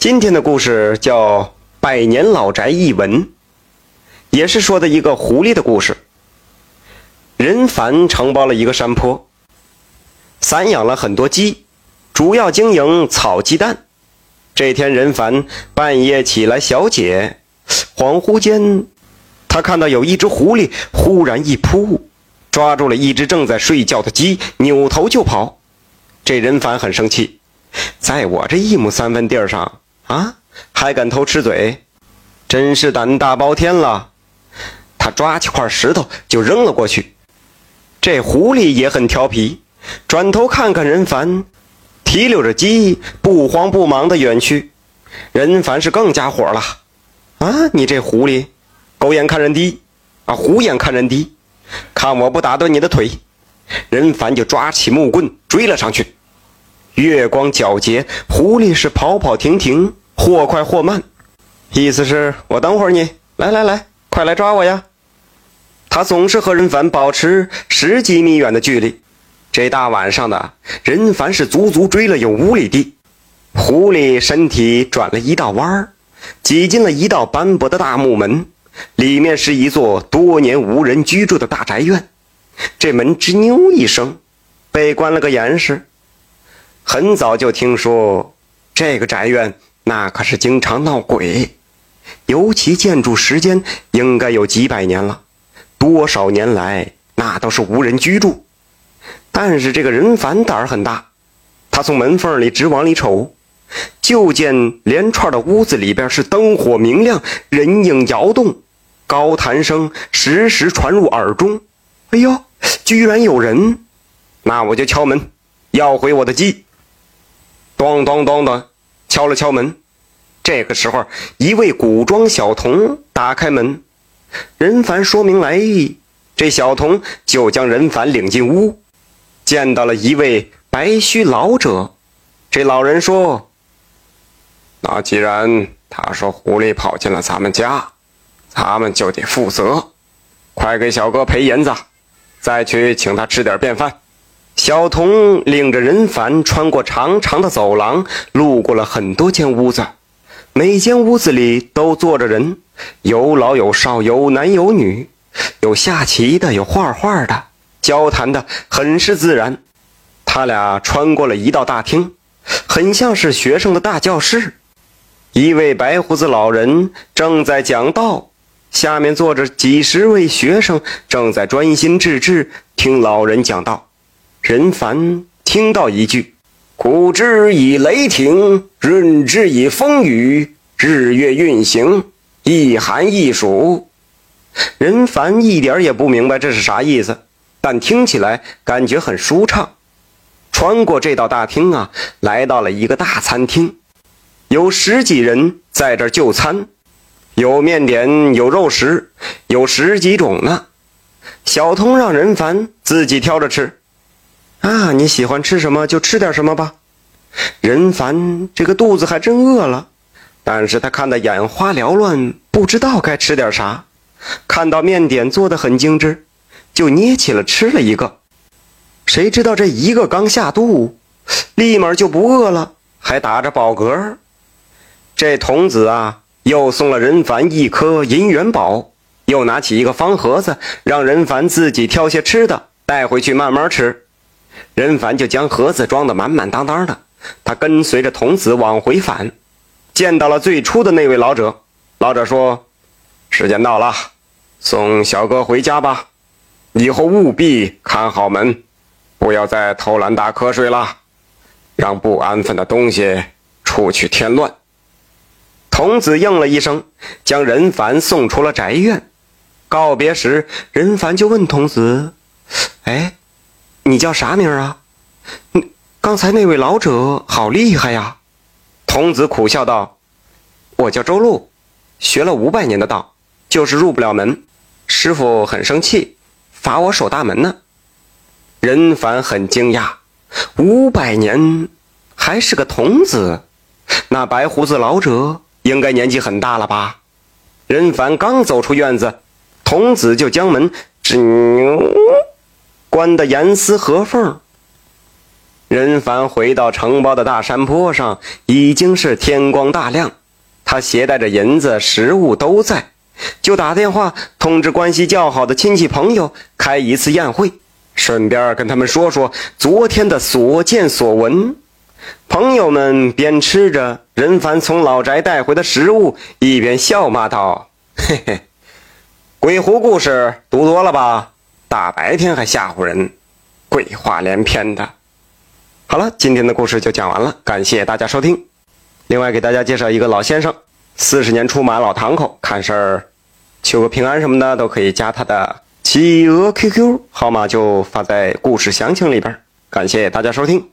今天的故事叫《百年老宅一文》，也是说的一个狐狸的故事。任凡承包了一个山坡，散养了很多鸡，主要经营草鸡蛋。这天，任凡半夜起来小解，恍惚间，他看到有一只狐狸忽然一扑，抓住了一只正在睡觉的鸡，扭头就跑。这任凡很生气，在我这一亩三分地儿上。啊！还敢偷吃嘴，真是胆大包天了！他抓起块石头就扔了过去。这狐狸也很调皮，转头看看任凡，提溜着鸡不慌不忙地远去。任凡是更加火了：啊！你这狐狸，狗眼看人低啊，虎眼看人低，看我不打断你的腿！任凡就抓起木棍追了上去。月光皎洁，狐狸是跑跑停停。或快或慢，意思是我等会儿你来来来，快来抓我呀！他总是和任凡保持十几米远的距离。这大晚上的，任凡是足足追了有五里地。狐狸身体转了一道弯儿，挤进了一道斑驳的大木门，里面是一座多年无人居住的大宅院。这门吱扭一声，被关了个严实。很早就听说这个宅院。那可是经常闹鬼，尤其建筑时间应该有几百年了，多少年来那都是无人居住。但是这个人凡胆儿很大，他从门缝里直往里瞅，就见连串的屋子里边是灯火明亮，人影摇动，高谈声时时传入耳中。哎呦，居然有人！那我就敲门，要回我的鸡。咚咚咚的。敲了敲门，这个时候，一位古装小童打开门，任凡说明来意，这小童就将任凡领进屋，见到了一位白须老者。这老人说：“那既然他说狐狸跑进了咱们家，咱们就得负责，快给小哥赔银子，再去请他吃点便饭。”小童领着任凡穿过长长的走廊，路过了很多间屋子，每间屋子里都坐着人，有老有少，有男有女，有下棋的，有画画的，交谈的很是自然。他俩穿过了一道大厅，很像是学生的大教室。一位白胡子老人正在讲道，下面坐着几十位学生，正在专心致志听老人讲道。任凡听到一句：“古之以雷霆，润之以风雨，日月运行，一寒一暑。”任凡一点也不明白这是啥意思，但听起来感觉很舒畅。穿过这道大厅啊，来到了一个大餐厅，有十几人在这就餐，有面点，有肉食，有十几种呢。小童让任凡自己挑着吃。啊，你喜欢吃什么就吃点什么吧。任凡这个肚子还真饿了，但是他看得眼花缭乱，不知道该吃点啥。看到面点做的很精致，就捏起了吃了一个。谁知道这一个刚下肚，立马就不饿了，还打着饱嗝。这童子啊，又送了任凡一颗银元宝，又拿起一个方盒子，让任凡自己挑些吃的带回去慢慢吃。任凡就将盒子装得满满当当的，他跟随着童子往回返，见到了最初的那位老者。老者说：“时间到了，送小哥回家吧，以后务必看好门，不要再偷懒打瞌睡了，让不安分的东西出去添乱。”童子应了一声，将任凡送出了宅院。告别时，任凡就问童子：“哎？”你叫啥名啊？刚才那位老者好厉害呀！童子苦笑道：“我叫周路，学了五百年的道，就是入不了门。师傅很生气，罚我守大门呢。”任凡很惊讶，五百年还是个童子，那白胡子老者应该年纪很大了吧？任凡刚走出院子，童子就将门吱。关的严丝合缝。任凡回到承包的大山坡上，已经是天光大亮。他携带着银子、食物都在，就打电话通知关系较好的亲戚朋友开一次宴会，顺便跟他们说说昨天的所见所闻。朋友们边吃着任凡从老宅带回的食物，一边笑骂道：“嘿嘿，鬼狐故事读多了吧？大白天还吓唬人，鬼话连篇的。”好了，今天的故事就讲完了，感谢大家收听。另外，给大家介绍一个老先生，四十年出马老堂口，看事儿、求个平安什么的，都可以加他的企鹅 QQ 号码，就发在故事详情里边。感谢大家收听。